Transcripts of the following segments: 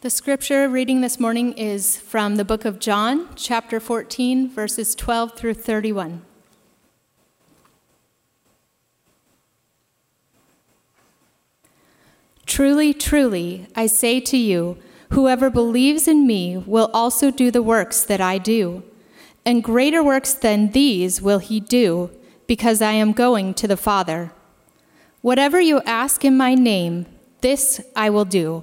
The scripture reading this morning is from the book of John, chapter 14, verses 12 through 31. Truly, truly, I say to you, whoever believes in me will also do the works that I do, and greater works than these will he do, because I am going to the Father. Whatever you ask in my name, this I will do,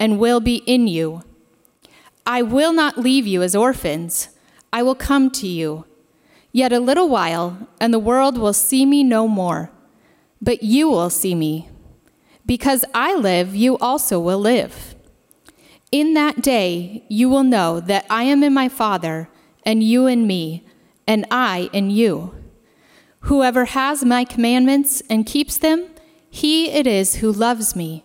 and will be in you. I will not leave you as orphans, I will come to you. Yet a little while, and the world will see me no more, but you will see me because I live, you also will live. In that day, you will know that I am in my Father, and you in me, and I in you. Whoever has my commandments and keeps them, he it is who loves me.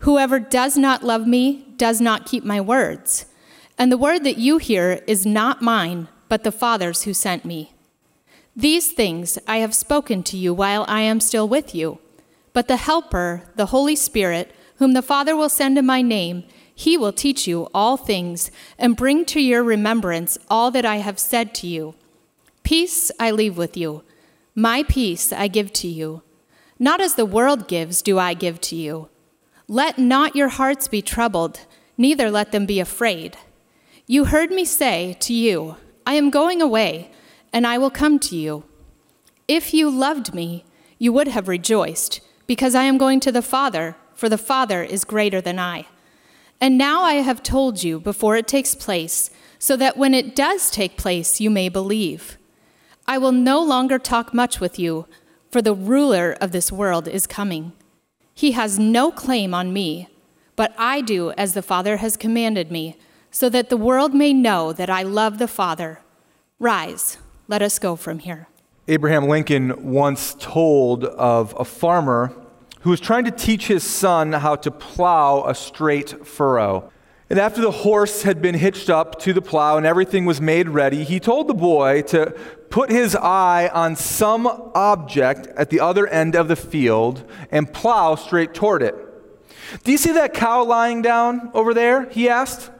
Whoever does not love me does not keep my words. And the word that you hear is not mine, but the Father's who sent me. These things I have spoken to you while I am still with you. But the Helper, the Holy Spirit, whom the Father will send in my name, he will teach you all things and bring to your remembrance all that I have said to you. Peace I leave with you, my peace I give to you. Not as the world gives, do I give to you. Let not your hearts be troubled, neither let them be afraid. You heard me say to you, I am going away, and I will come to you. If you loved me, you would have rejoiced, because I am going to the Father for the Father is greater than I. And now I have told you before it takes place, so that when it does take place, you may believe. I will no longer talk much with you, for the ruler of this world is coming. He has no claim on me, but I do as the Father has commanded me, so that the world may know that I love the Father. Rise, let us go from here. Abraham Lincoln once told of a farmer who was trying to teach his son how to plow a straight furrow. And after the horse had been hitched up to the plow and everything was made ready, he told the boy to put his eye on some object at the other end of the field and plow straight toward it. Do you see that cow lying down over there? He asked.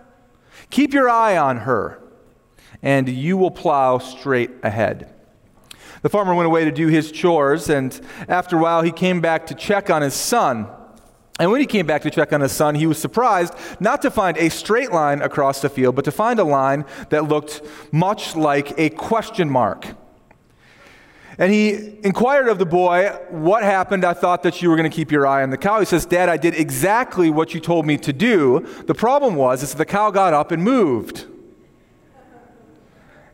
Keep your eye on her, and you will plow straight ahead. The farmer went away to do his chores, and after a while, he came back to check on his son. And when he came back to check on his son, he was surprised not to find a straight line across the field, but to find a line that looked much like a question mark. And he inquired of the boy, What happened? I thought that you were going to keep your eye on the cow. He says, Dad, I did exactly what you told me to do. The problem was is the cow got up and moved.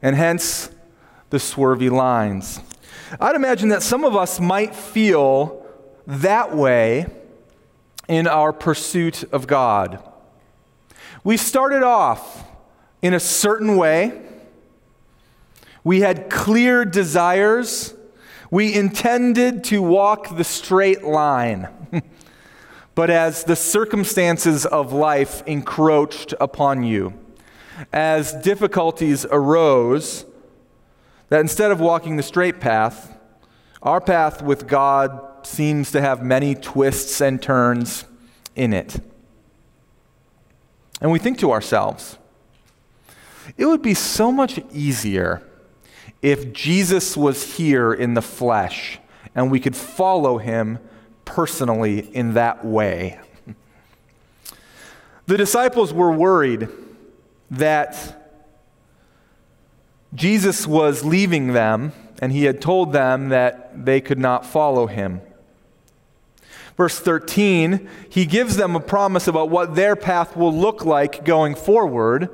And hence, the swervy lines. I'd imagine that some of us might feel that way in our pursuit of God. We started off in a certain way. We had clear desires. We intended to walk the straight line. but as the circumstances of life encroached upon you, as difficulties arose, that instead of walking the straight path, our path with God seems to have many twists and turns in it. And we think to ourselves, it would be so much easier if Jesus was here in the flesh and we could follow him personally in that way. The disciples were worried that Jesus was leaving them, and he had told them that they could not follow him. Verse 13, he gives them a promise about what their path will look like going forward.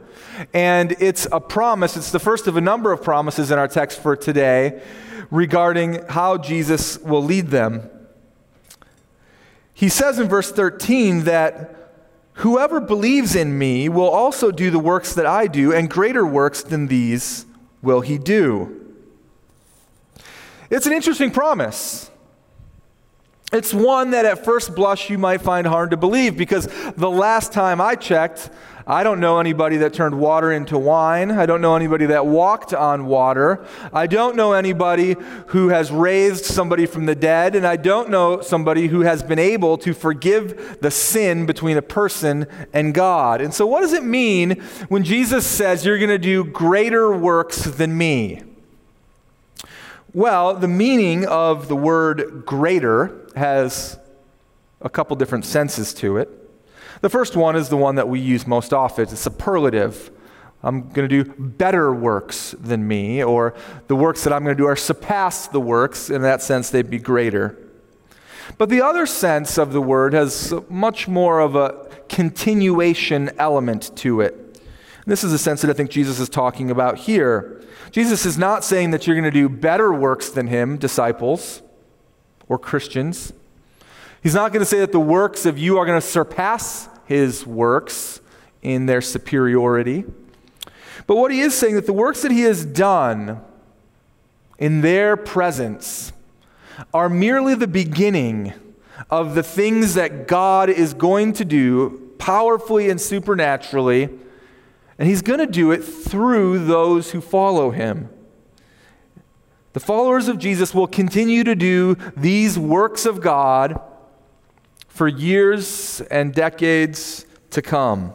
And it's a promise, it's the first of a number of promises in our text for today regarding how Jesus will lead them. He says in verse 13 that whoever believes in me will also do the works that I do, and greater works than these will he do. It's an interesting promise. It's one that at first blush you might find hard to believe because the last time I checked, I don't know anybody that turned water into wine. I don't know anybody that walked on water. I don't know anybody who has raised somebody from the dead. And I don't know somebody who has been able to forgive the sin between a person and God. And so, what does it mean when Jesus says, You're going to do greater works than me? Well, the meaning of the word greater has a couple different senses to it. The first one is the one that we use most often it's a superlative. I'm going to do better works than me, or the works that I'm going to do are surpass the works. In that sense, they'd be greater. But the other sense of the word has much more of a continuation element to it. And this is the sense that I think Jesus is talking about here. Jesus is not saying that you're going to do better works than him, disciples or Christians. He's not going to say that the works of you are going to surpass his works in their superiority. But what he is saying that the works that he has done in their presence are merely the beginning of the things that God is going to do powerfully and supernaturally, and he's going to do it through those who follow him. The followers of Jesus will continue to do these works of God for years and decades to come.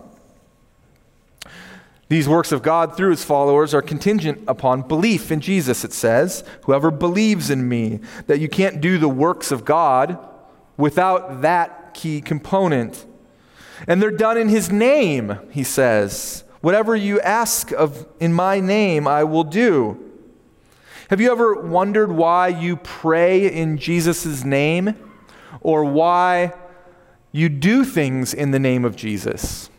These works of God through his followers are contingent upon belief in Jesus, it says. Whoever believes in me, that you can't do the works of God without that key component. And they're done in his name, he says. Whatever you ask of in my name, I will do. Have you ever wondered why you pray in Jesus' name or why you do things in the name of Jesus.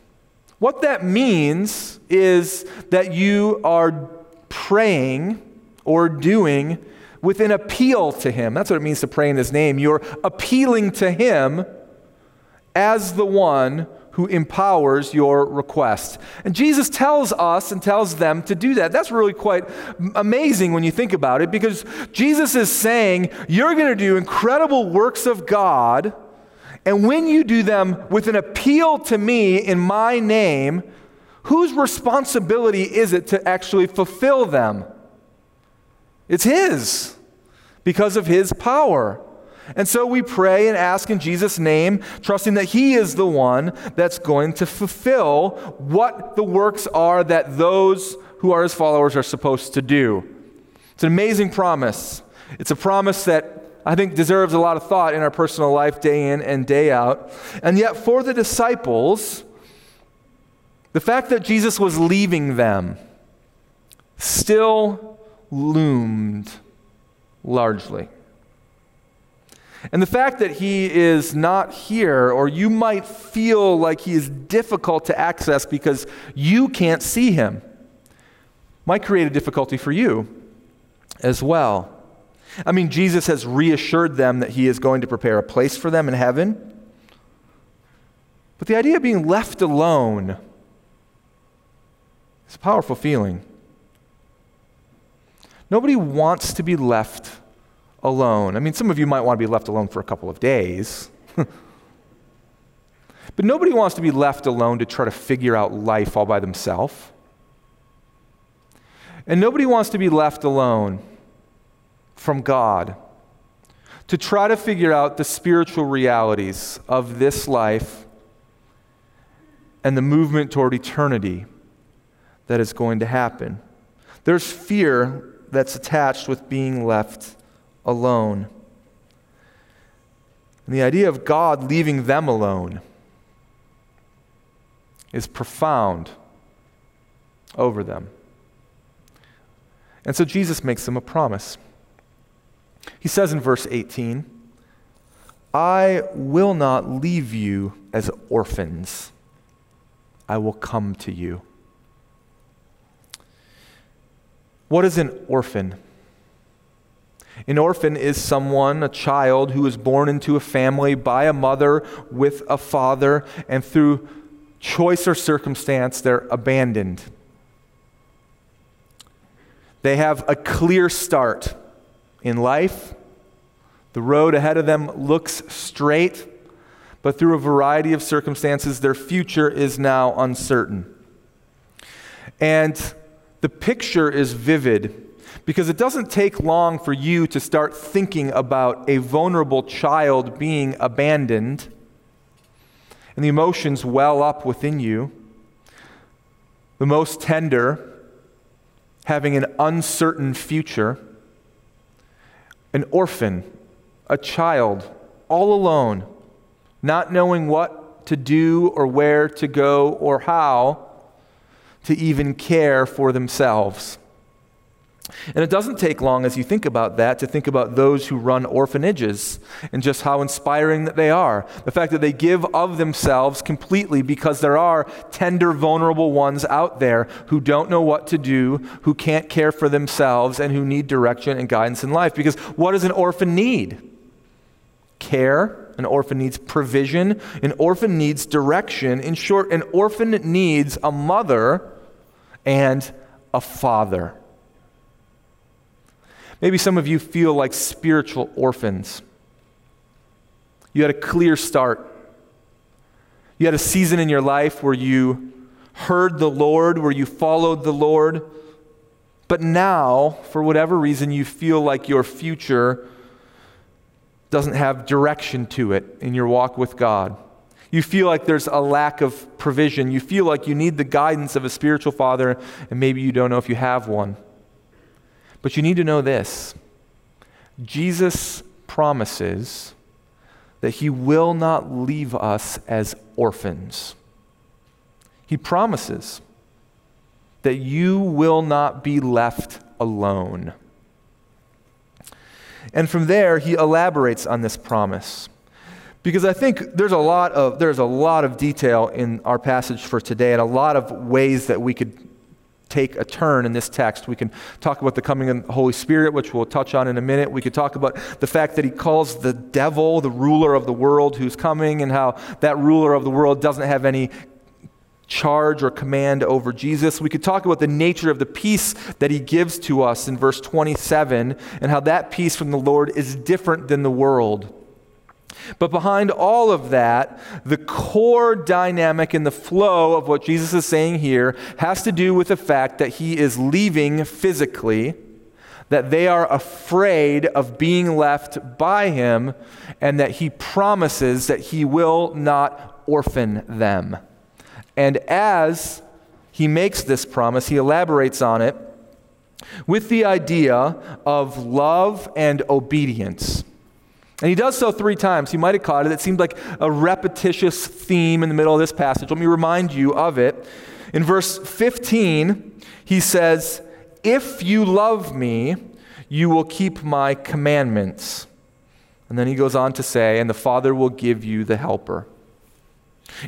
What that means is that you are praying or doing with an appeal to Him. That's what it means to pray in His name. You're appealing to Him as the one who empowers your request. And Jesus tells us and tells them to do that. That's really quite amazing when you think about it because Jesus is saying, You're going to do incredible works of God and when you do them with an appeal to me in my name, whose responsibility is it to actually fulfill them? It's His, because of His power. And so we pray and ask in Jesus' name, trusting that He is the one that's going to fulfill what the works are that those who are His followers are supposed to do. It's an amazing promise. It's a promise that I think deserves a lot of thought in our personal life day in and day out. And yet, for the disciples, the fact that Jesus was leaving them still loomed largely. And the fact that he is not here, or you might feel like he is difficult to access because you can't see him, might create a difficulty for you as well. I mean, Jesus has reassured them that he is going to prepare a place for them in heaven. But the idea of being left alone is a powerful feeling. Nobody wants to be left alone. I mean, some of you might want to be left alone for a couple of days. but nobody wants to be left alone to try to figure out life all by themselves. And nobody wants to be left alone from God to try to figure out the spiritual realities of this life and the movement toward eternity that is going to happen. There's fear that's attached with being left alone. And the idea of God leaving them alone is profound over them. And so Jesus makes them a promise. He says in verse 18, I will not leave you as orphans, I will come to you. What is an orphan? An orphan is someone, a child, who is born into a family by a mother with a father, and through choice or circumstance, they're abandoned. They have a clear start in life. The road ahead of them looks straight, but through a variety of circumstances, their future is now uncertain. And the picture is vivid because it doesn't take long for you to start thinking about a vulnerable child being abandoned, and the emotions well up within you. The most tender, having an uncertain future, an orphan, a child, all alone, not knowing what to do or where to go or how to even care for themselves. And it doesn't take long as you think about that to think about those who run orphanages and just how inspiring that they are. The fact that they give of themselves completely because there are tender, vulnerable ones out there who don't know what to do, who can't care for themselves, and who need direction and guidance in life. Because what does an orphan need? Care. An orphan needs provision. An orphan needs direction. In short, an orphan needs a mother and a father. Maybe some of you feel like spiritual orphans. You had a clear start. You had a season in your life where you heard the Lord, where you followed the Lord. But now, for whatever reason, you feel like your future doesn't have direction to it in your walk with God. You feel like there's a lack of provision. You feel like you need the guidance of a spiritual father, and maybe you don't know if you have one. But you need to know this Jesus promises that he will not leave us as orphans. He promises that you will not be left alone. And from there, he elaborates on this promise. Because I think there's a lot of, there's a lot of detail in our passage for today and a lot of ways that we could take a turn in this text. We can talk about the coming of the Holy Spirit, which we'll touch on in a minute. We could talk about the fact that he calls the devil the ruler of the world who's coming, and how that ruler of the world doesn't have any charge or command over Jesus. We could talk about the nature of the peace that he gives to us in verse 27 and how that peace from the Lord is different than the world. But behind all of that, the core dynamic and the flow of what Jesus is saying here has to do with the fact that he is leaving physically, that they are afraid of being left by him, and that he promises that he will not orphan them. And as he makes this promise, he elaborates on it with the idea of love and obedience. And he does so three times. You might have caught it. It seemed like a repetitious theme in the middle of this passage. Let me remind you of it. In verse 15, he says, If you love me, you will keep my commandments. And then he goes on to say, And the Father will give you the helper.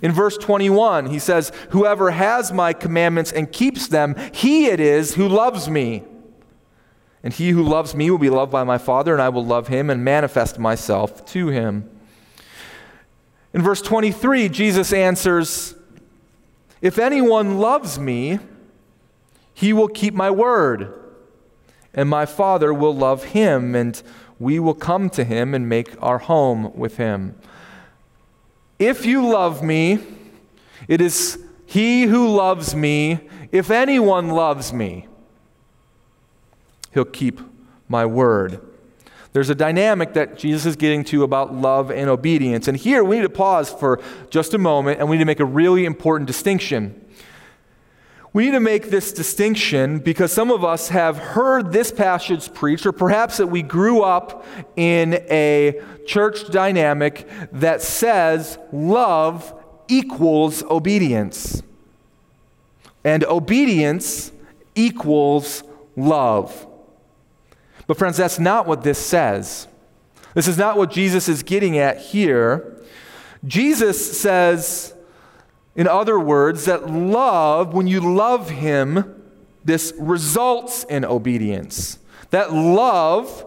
In verse 21, he says, Whoever has my commandments and keeps them, he it is who loves me. And he who loves me will be loved by my Father, and I will love him and manifest myself to him. In verse 23, Jesus answers, If anyone loves me, he will keep my word, and my Father will love him, and we will come to him and make our home with him. If you love me, it is he who loves me, if anyone loves me he'll keep my word. There's a dynamic that Jesus is getting to about love and obedience. And here we need to pause for just a moment and we need to make a really important distinction. We need to make this distinction because some of us have heard this passage preached, or perhaps that we grew up in a church dynamic that says love equals obedience. And obedience equals love. But, friends, that's not what this says. This is not what Jesus is getting at here. Jesus says, in other words, that love, when you love Him, this results in obedience. That love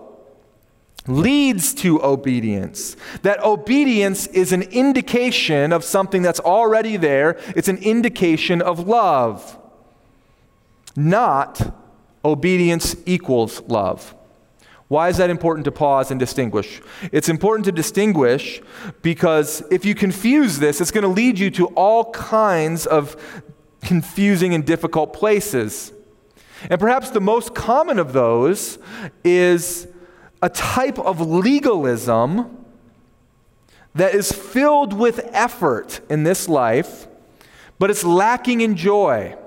leads to obedience. That obedience is an indication of something that's already there, it's an indication of love. Not obedience equals love. Why is that important to pause and distinguish? It's important to distinguish because if you confuse this, it's going to lead you to all kinds of confusing and difficult places. And perhaps the most common of those is a type of legalism that is filled with effort in this life, but it's lacking in joy.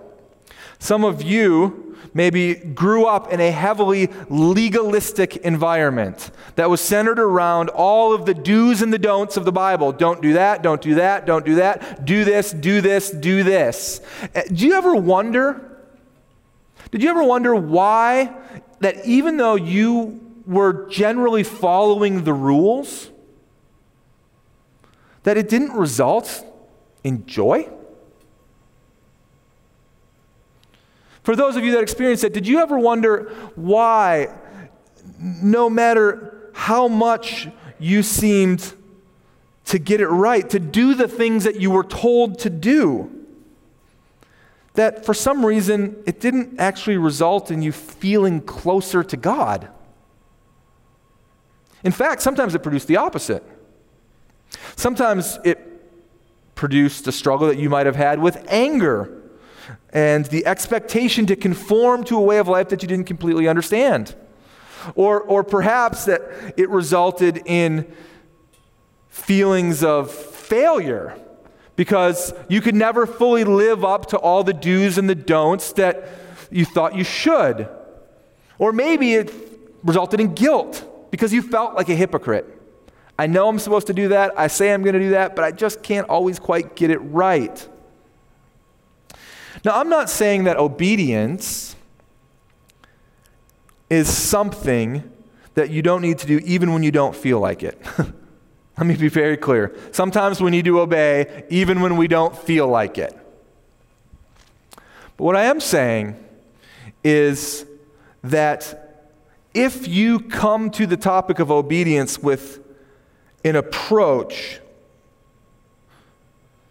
Some of you maybe grew up in a heavily legalistic environment that was centered around all of the do's and the don'ts of the Bible. Don't do that, don't do that, don't do that, do this, do this, do this. Uh, do you ever wonder? Did you ever wonder why that even though you were generally following the rules, that it didn't result in joy? For those of you that experienced it, did you ever wonder why, no matter how much you seemed to get it right, to do the things that you were told to do, that for some reason it didn't actually result in you feeling closer to God? In fact, sometimes it produced the opposite. Sometimes it produced a struggle that you might have had with anger and the expectation to conform to a way of life that you didn't completely understand. Or, or perhaps that it resulted in feelings of failure because you could never fully live up to all the do's and the don'ts that you thought you should. Or maybe it resulted in guilt because you felt like a hypocrite. I know I'm supposed to do that. I say I'm going to do that, but I just can't always quite get it right. Now, I'm not saying that obedience is something that you don't need to do even when you don't feel like it. Let me be very clear. Sometimes we need to obey even when we don't feel like it. But what I am saying is that if you come to the topic of obedience with an approach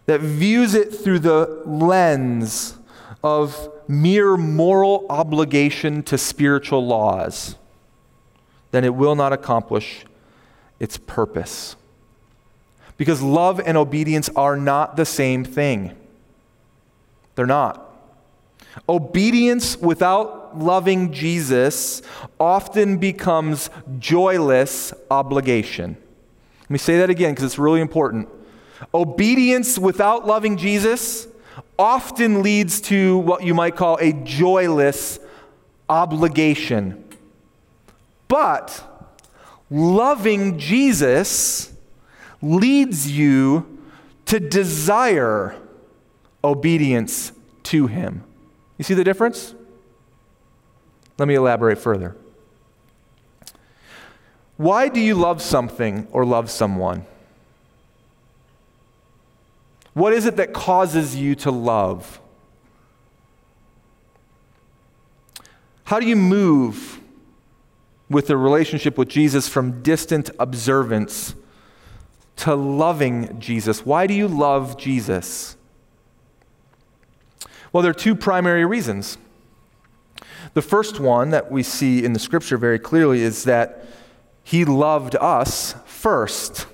that views it through the lens of mere moral obligation to spiritual laws, then it will not accomplish its purpose. Because love and obedience are not the same thing. They're not. Obedience without loving Jesus often becomes joyless obligation. Let me say that again because it's really important. Obedience without loving Jesus often leads to what you might call a joyless obligation. But loving Jesus leads you to desire obedience to him. You see the difference? Let me elaborate further. Why do you love something or love someone? What is it that causes you to love? How do you move with the relationship with Jesus from distant observance to loving Jesus? Why do you love Jesus? Well, there are two primary reasons. The first one that we see in the scripture very clearly is that he loved us first.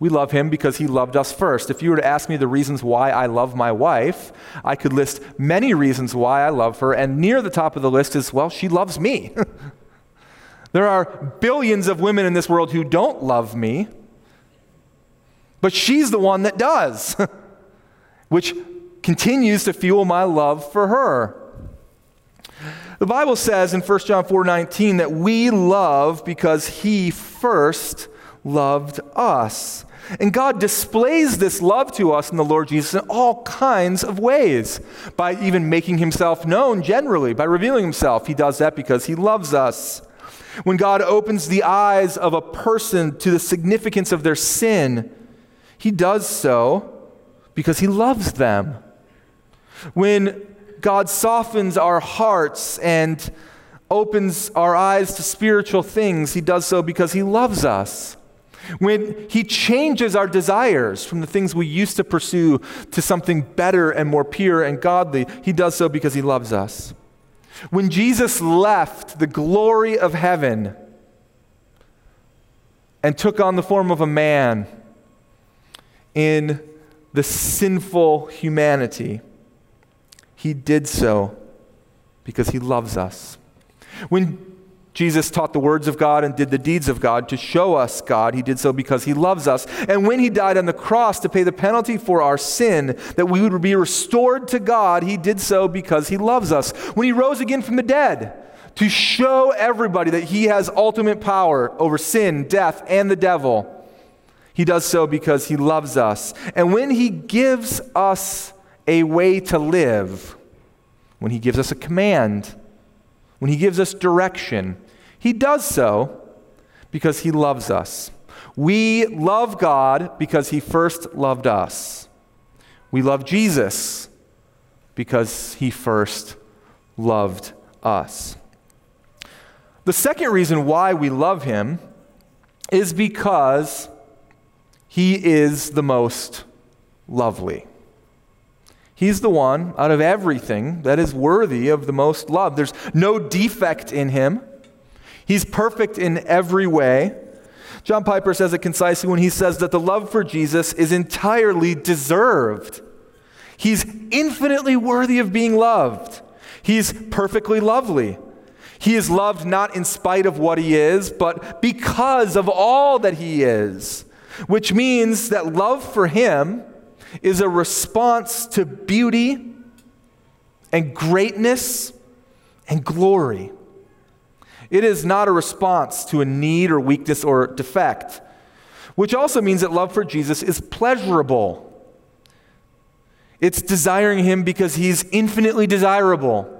We love him because he loved us first. If you were to ask me the reasons why I love my wife, I could list many reasons why I love her, and near the top of the list is, well, she loves me. there are billions of women in this world who don't love me, but she's the one that does. which continues to fuel my love for her. The Bible says in 1 John 4:19 that we love because he first loved us. And God displays this love to us in the Lord Jesus in all kinds of ways, by even making himself known generally, by revealing himself. He does that because he loves us. When God opens the eyes of a person to the significance of their sin, he does so because he loves them. When God softens our hearts and opens our eyes to spiritual things, he does so because he loves us. When he changes our desires from the things we used to pursue to something better and more pure and godly, he does so because he loves us. When Jesus left the glory of heaven and took on the form of a man in the sinful humanity, he did so because he loves us. When Jesus taught the words of God and did the deeds of God to show us God. He did so because he loves us. And when he died on the cross to pay the penalty for our sin, that we would be restored to God, he did so because he loves us. When he rose again from the dead, to show everybody that he has ultimate power over sin, death, and the devil, he does so because he loves us. And when he gives us a way to live, when he gives us a command, when he gives us direction, he does so because he loves us. We love God because he first loved us. We love Jesus because he first loved us. The second reason why we love him is because he is the most lovely. He's the one out of everything that is worthy of the most love. There's no defect in him. He's perfect in every way. John Piper says it concisely when he says that the love for Jesus is entirely deserved. He's infinitely worthy of being loved. He's perfectly lovely. He is loved not in spite of what he is, but because of all that he is, which means that love for him is a response to beauty and greatness and glory. It is not a response to a need or weakness or defect, which also means that love for Jesus is pleasurable. It's desiring him because he's infinitely desirable.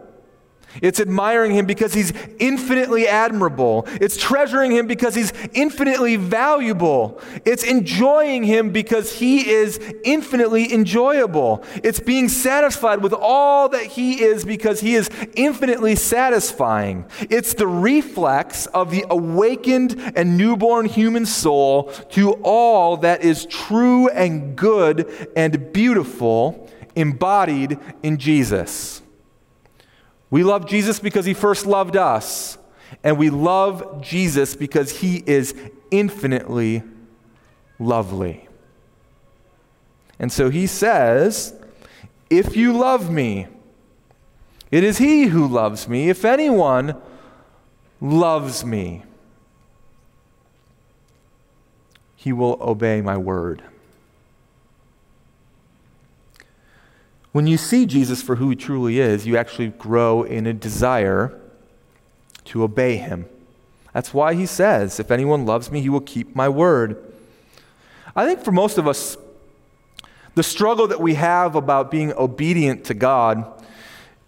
It's admiring him because he's infinitely admirable. It's treasuring him because he's infinitely valuable. It's enjoying him because he is infinitely enjoyable. It's being satisfied with all that he is because he is infinitely satisfying. It's the reflex of the awakened and newborn human soul to all that is true and good and beautiful embodied in Jesus. We love Jesus because he first loved us, and we love Jesus because he is infinitely lovely. And so he says, If you love me, it is he who loves me. If anyone loves me, he will obey my word. When you see Jesus for who he truly is, you actually grow in a desire to obey him. That's why he says, If anyone loves me, he will keep my word. I think for most of us, the struggle that we have about being obedient to God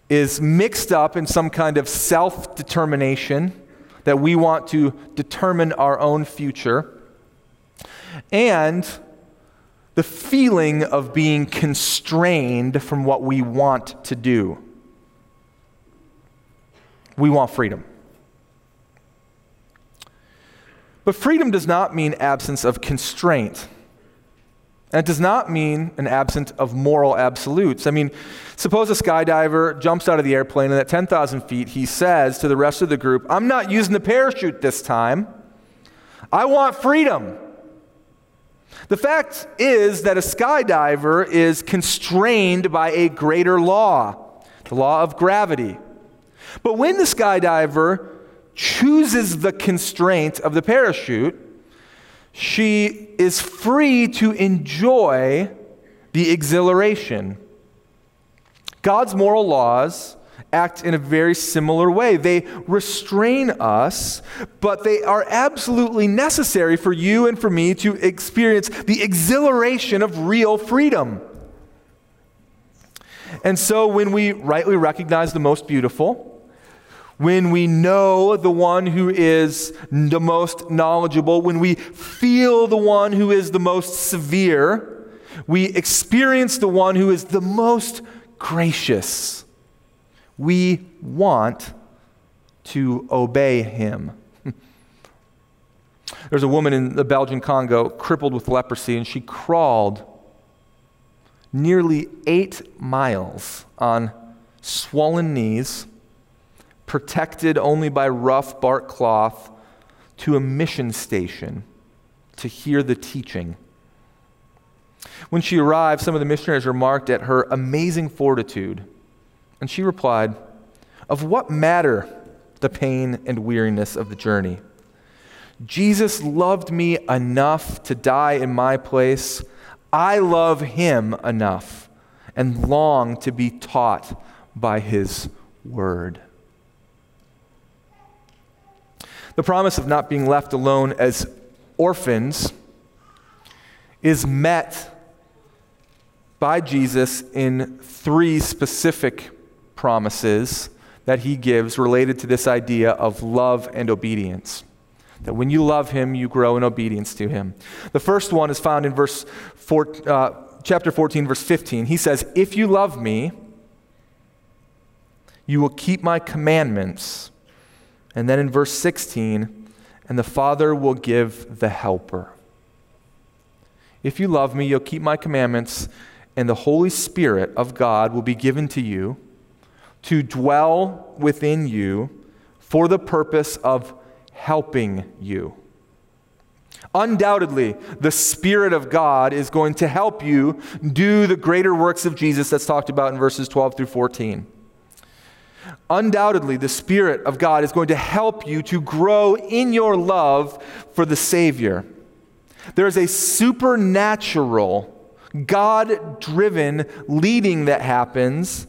is mixed up in some kind of self determination that we want to determine our own future and the feeling of being constrained from what we want to do. We want freedom. But freedom does not mean absence of constraint. And it does not mean an absence of moral absolutes. I mean, suppose a skydiver jumps out of the airplane and at 10,000 feet he says to the rest of the group, I'm not using the parachute this time. I want freedom. The fact is that a skydiver is constrained by a greater law, the law of gravity. But when the skydiver chooses the constraint of the parachute, she is free to enjoy the exhilaration. God's moral laws act in a very similar way. They restrain us, but they are absolutely necessary for you and for me to experience the exhilaration of real freedom. And so, when we rightly recognize the most beautiful, when we know the one who is the most knowledgeable, when we feel the one who is the most severe, we experience the one who is the most gracious. We want to obey him. There's a woman in the Belgian Congo crippled with leprosy, and she crawled nearly eight miles on swollen knees protected only by rough bark cloth, to a mission station to hear the teaching. When she arrived, some of the missionaries remarked at her amazing fortitude, and she replied, Of what matter the pain and weariness of the journey? Jesus loved me enough to die in my place. I love him enough and long to be taught by his word. The promise of not being left alone as orphans is met by Jesus in three specific promises that he gives related to this idea of love and obedience. That when you love him, you grow in obedience to him. The first one is found in verse four, uh, chapter 14, verse 15. He says, If you love me, you will keep my commandments and then in verse 16, and the Father will give the helper. If you love me, you'll keep my commandments, and the Holy Spirit of God will be given to you to dwell within you for the purpose of helping you. Undoubtedly, the Spirit of God is going to help you do the greater works of Jesus that's talked about in verses 12 through 14. Undoubtedly, the Spirit of God is going to help you to grow in your love for the Savior. There is a supernatural, God driven leading that happens.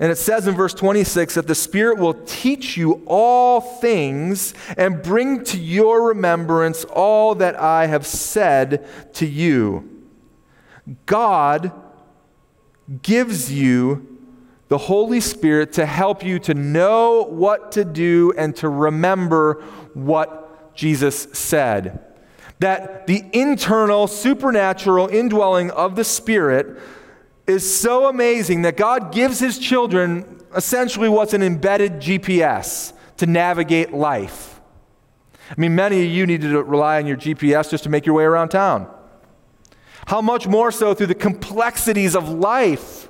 And it says in verse 26 that the Spirit will teach you all things and bring to your remembrance all that I have said to you. God gives you the Holy Spirit to help you to know what to do and to remember what Jesus said. That the internal, supernatural indwelling of the Spirit is so amazing that God gives His children essentially what's an embedded GPS to navigate life. I mean, many of you need to rely on your GPS just to make your way around town. How much more so through the complexities of life?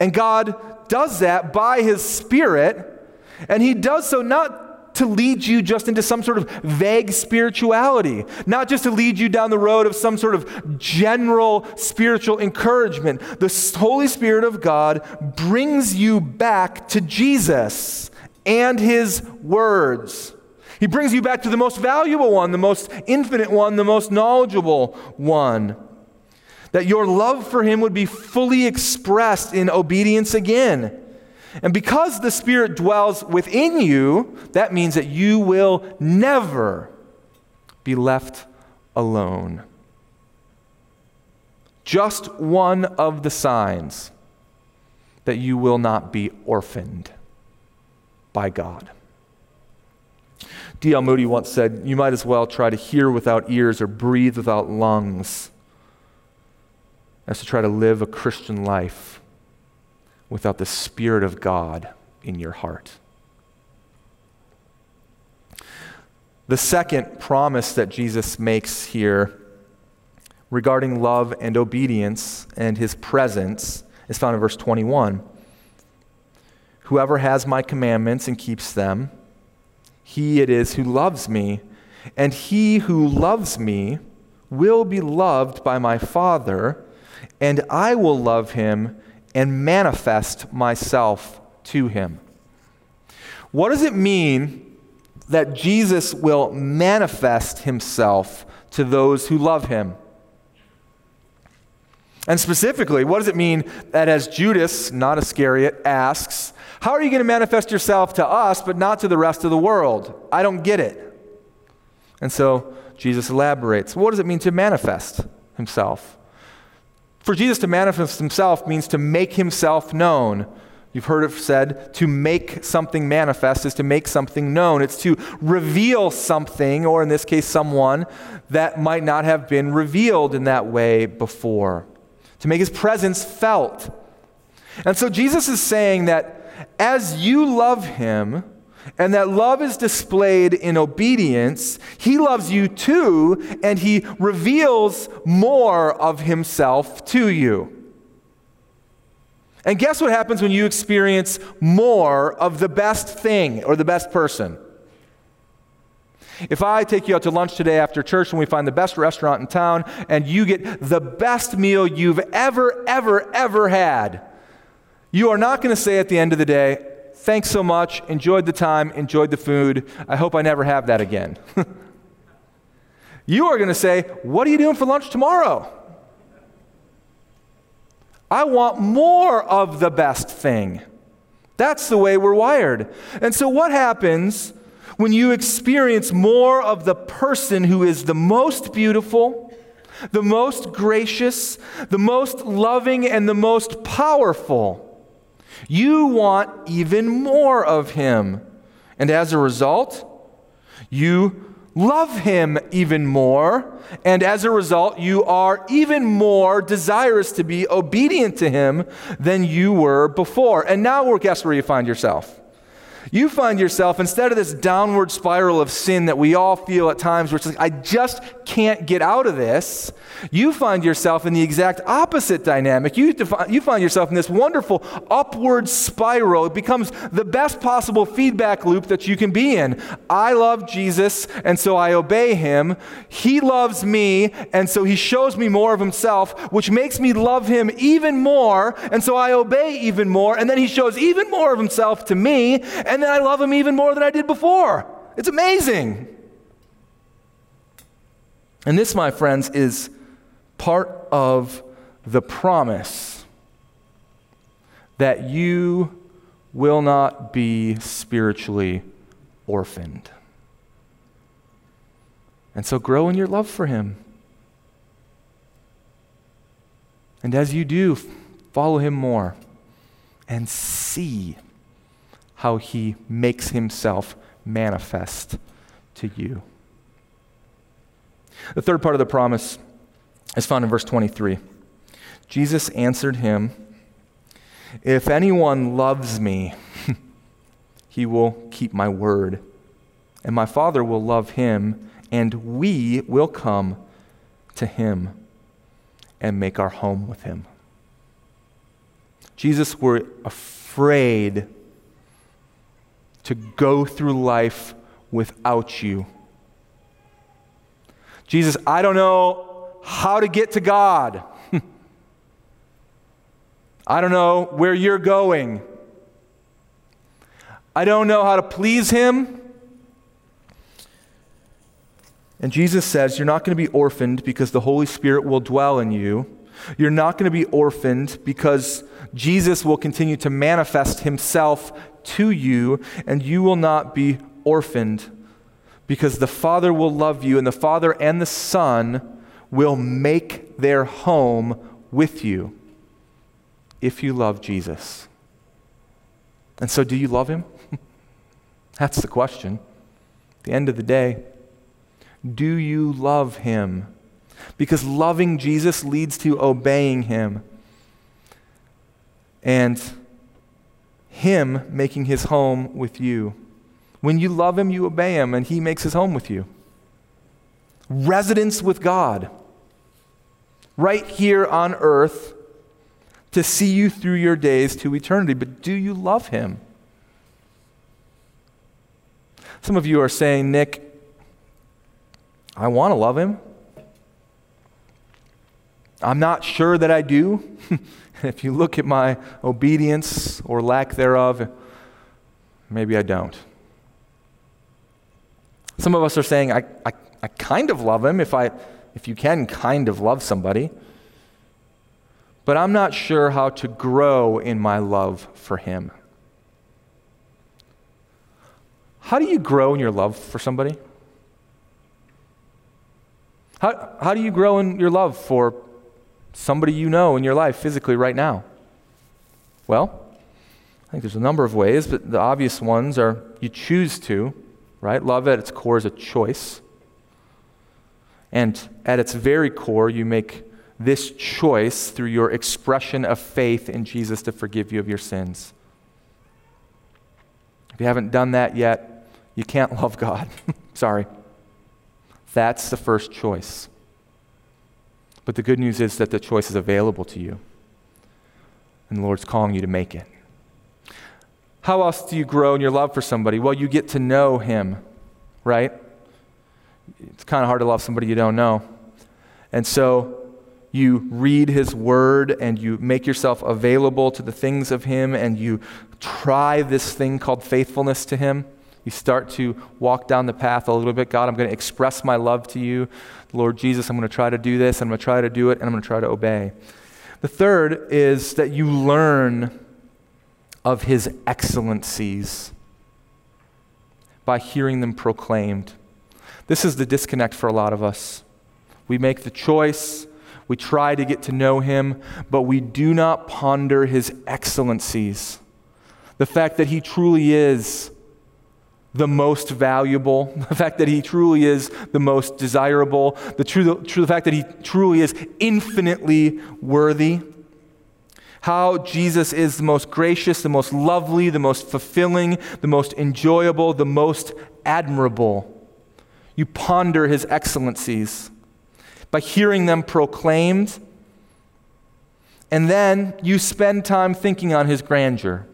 And God does that by His Spirit, and He does so not to lead you just into some sort of vague spirituality, not just to lead you down the road of some sort of general spiritual encouragement. The Holy Spirit of God brings you back to Jesus and His words. He brings you back to the most valuable one, the most infinite one, the most knowledgeable one that your love for him would be fully expressed in obedience again. And because the Spirit dwells within you, that means that you will never be left alone. Just one of the signs that you will not be orphaned by God. D.L. Moody once said, You might as well try to hear without ears or breathe without lungs as to try to live a Christian life without the Spirit of God in your heart. The second promise that Jesus makes here regarding love and obedience and his presence is found in verse 21. Whoever has my commandments and keeps them, he it is who loves me, and he who loves me will be loved by my Father and I will love him and manifest myself to him. What does it mean that Jesus will manifest himself to those who love him? And specifically, what does it mean that as Judas, not Iscariot, asks, How are you going to manifest yourself to us, but not to the rest of the world? I don't get it. And so Jesus elaborates. What does it mean to manifest himself? For Jesus to manifest himself means to make himself known. You've heard it said to make something manifest is to make something known. It's to reveal something, or in this case, someone that might not have been revealed in that way before to make his presence felt. And so Jesus is saying that as you love him, and that love is displayed in obedience, he loves you too, and he reveals more of himself to you. And guess what happens when you experience more of the best thing or the best person? If I take you out to lunch today after church and we find the best restaurant in town and you get the best meal you've ever, ever, ever had, you are not going to say at the end of the day, Thanks so much, enjoyed the time, enjoyed the food. I hope I never have that again. you are going to say, What are you doing for lunch tomorrow? I want more of the best thing. That's the way we're wired. And so, what happens when you experience more of the person who is the most beautiful, the most gracious, the most loving, and the most powerful, you want even more of him. And as a result, you love him even more. And as a result, you are even more desirous to be obedient to him than you were before. And now, guess where you find yourself? You find yourself, instead of this downward spiral of sin that we all feel at times, where it's like, I just can't get out of this, you find yourself in the exact opposite dynamic. You, defi- you find yourself in this wonderful upward spiral. It becomes the best possible feedback loop that you can be in. I love Jesus, and so I obey him. He loves me, and so he shows me more of himself, which makes me love him even more, and so I obey even more, and then he shows even more of himself to me and then I love him even more than I did before. It's amazing. And this, my friends, is part of the promise that you will not be spiritually orphaned. And so grow in your love for him. And as you do, follow him more and see how he makes himself manifest to you. The third part of the promise is found in verse 23. Jesus answered him, If anyone loves me, he will keep my word, and my Father will love him, and we will come to him and make our home with him. Jesus were afraid to go through life without you. Jesus, I don't know how to get to God. I don't know where you're going. I don't know how to please Him. And Jesus says, You're not going to be orphaned because the Holy Spirit will dwell in you. You're not going to be orphaned because Jesus will continue to manifest Himself to you, and you will not be orphaned, because the Father will love you, and the Father and the Son will make their home with you if you love Jesus. And so, do you love him? That's the question. At the end of the day, do you love him? Because loving Jesus leads to obeying him. And him making his home with you. When you love Him, you obey Him, and He makes His home with you. Residence with God, right here on earth, to see you through your days to eternity. But do you love Him? Some of you are saying, Nick, I want to love Him. I'm not sure that I do. if you look at my obedience or lack thereof, maybe I don't. Some of us are saying, I, I, I kind of love him if, I, if you can kind of love somebody. but I'm not sure how to grow in my love for him. How do you grow in your love for somebody? How, how do you grow in your love for somebody you know in your life physically right now? Well, I think there's a number of ways, but the obvious ones are you choose to, right? Love at its core is a choice. And at its very core, you make this choice through your expression of faith in Jesus to forgive you of your sins. If you haven't done that yet, you can't love God. Sorry. That's the first choice. But the good news is that the choice is available to you, and the Lord's calling you to make it. How else do you grow in your love for somebody? Well, you get to know Him, right? It's kind of hard to love somebody you don't know. And so you read His Word and you make yourself available to the things of Him and you try this thing called faithfulness to Him. You start to walk down the path a little bit. God, I'm going to express my love to you. Lord Jesus, I'm going to try to do this, I'm going to try to do it, and I'm going to try to obey. The third is that you learn of his excellencies by hearing them proclaimed. This is the disconnect for a lot of us. We make the choice, we try to get to know him, but we do not ponder his excellencies. The fact that he truly is the most valuable, the fact that he truly is the most desirable, the, true, the, true, the fact that he truly is infinitely worthy, how Jesus is the most gracious, the most lovely, the most fulfilling, the most enjoyable, the most admirable. You ponder his excellencies by hearing them proclaimed, and then you spend time thinking on his grandeur.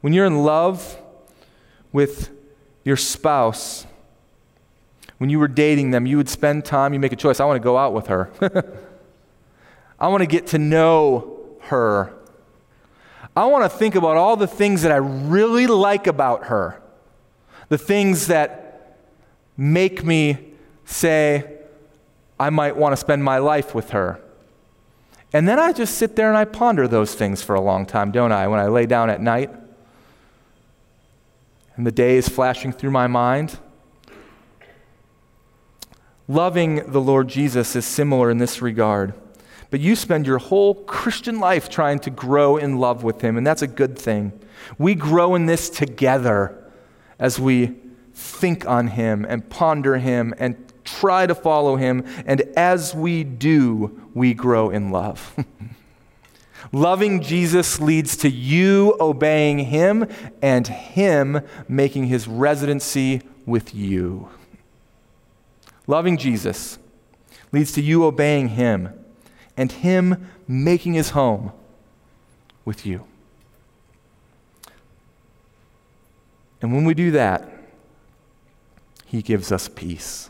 When you're in love, with your spouse, when you were dating them, you would spend time, you make a choice. I want to go out with her. I want to get to know her. I want to think about all the things that I really like about her, the things that make me say, I might want to spend my life with her. And then I just sit there and I ponder those things for a long time, don't I, when I lay down at night? And the day is flashing through my mind. Loving the Lord Jesus is similar in this regard. But you spend your whole Christian life trying to grow in love with Him, and that's a good thing. We grow in this together as we think on Him and ponder Him and try to follow Him, and as we do, we grow in love. Loving Jesus leads to you obeying him and him making his residency with you. Loving Jesus leads to you obeying him and him making his home with you. And when we do that, he gives us peace.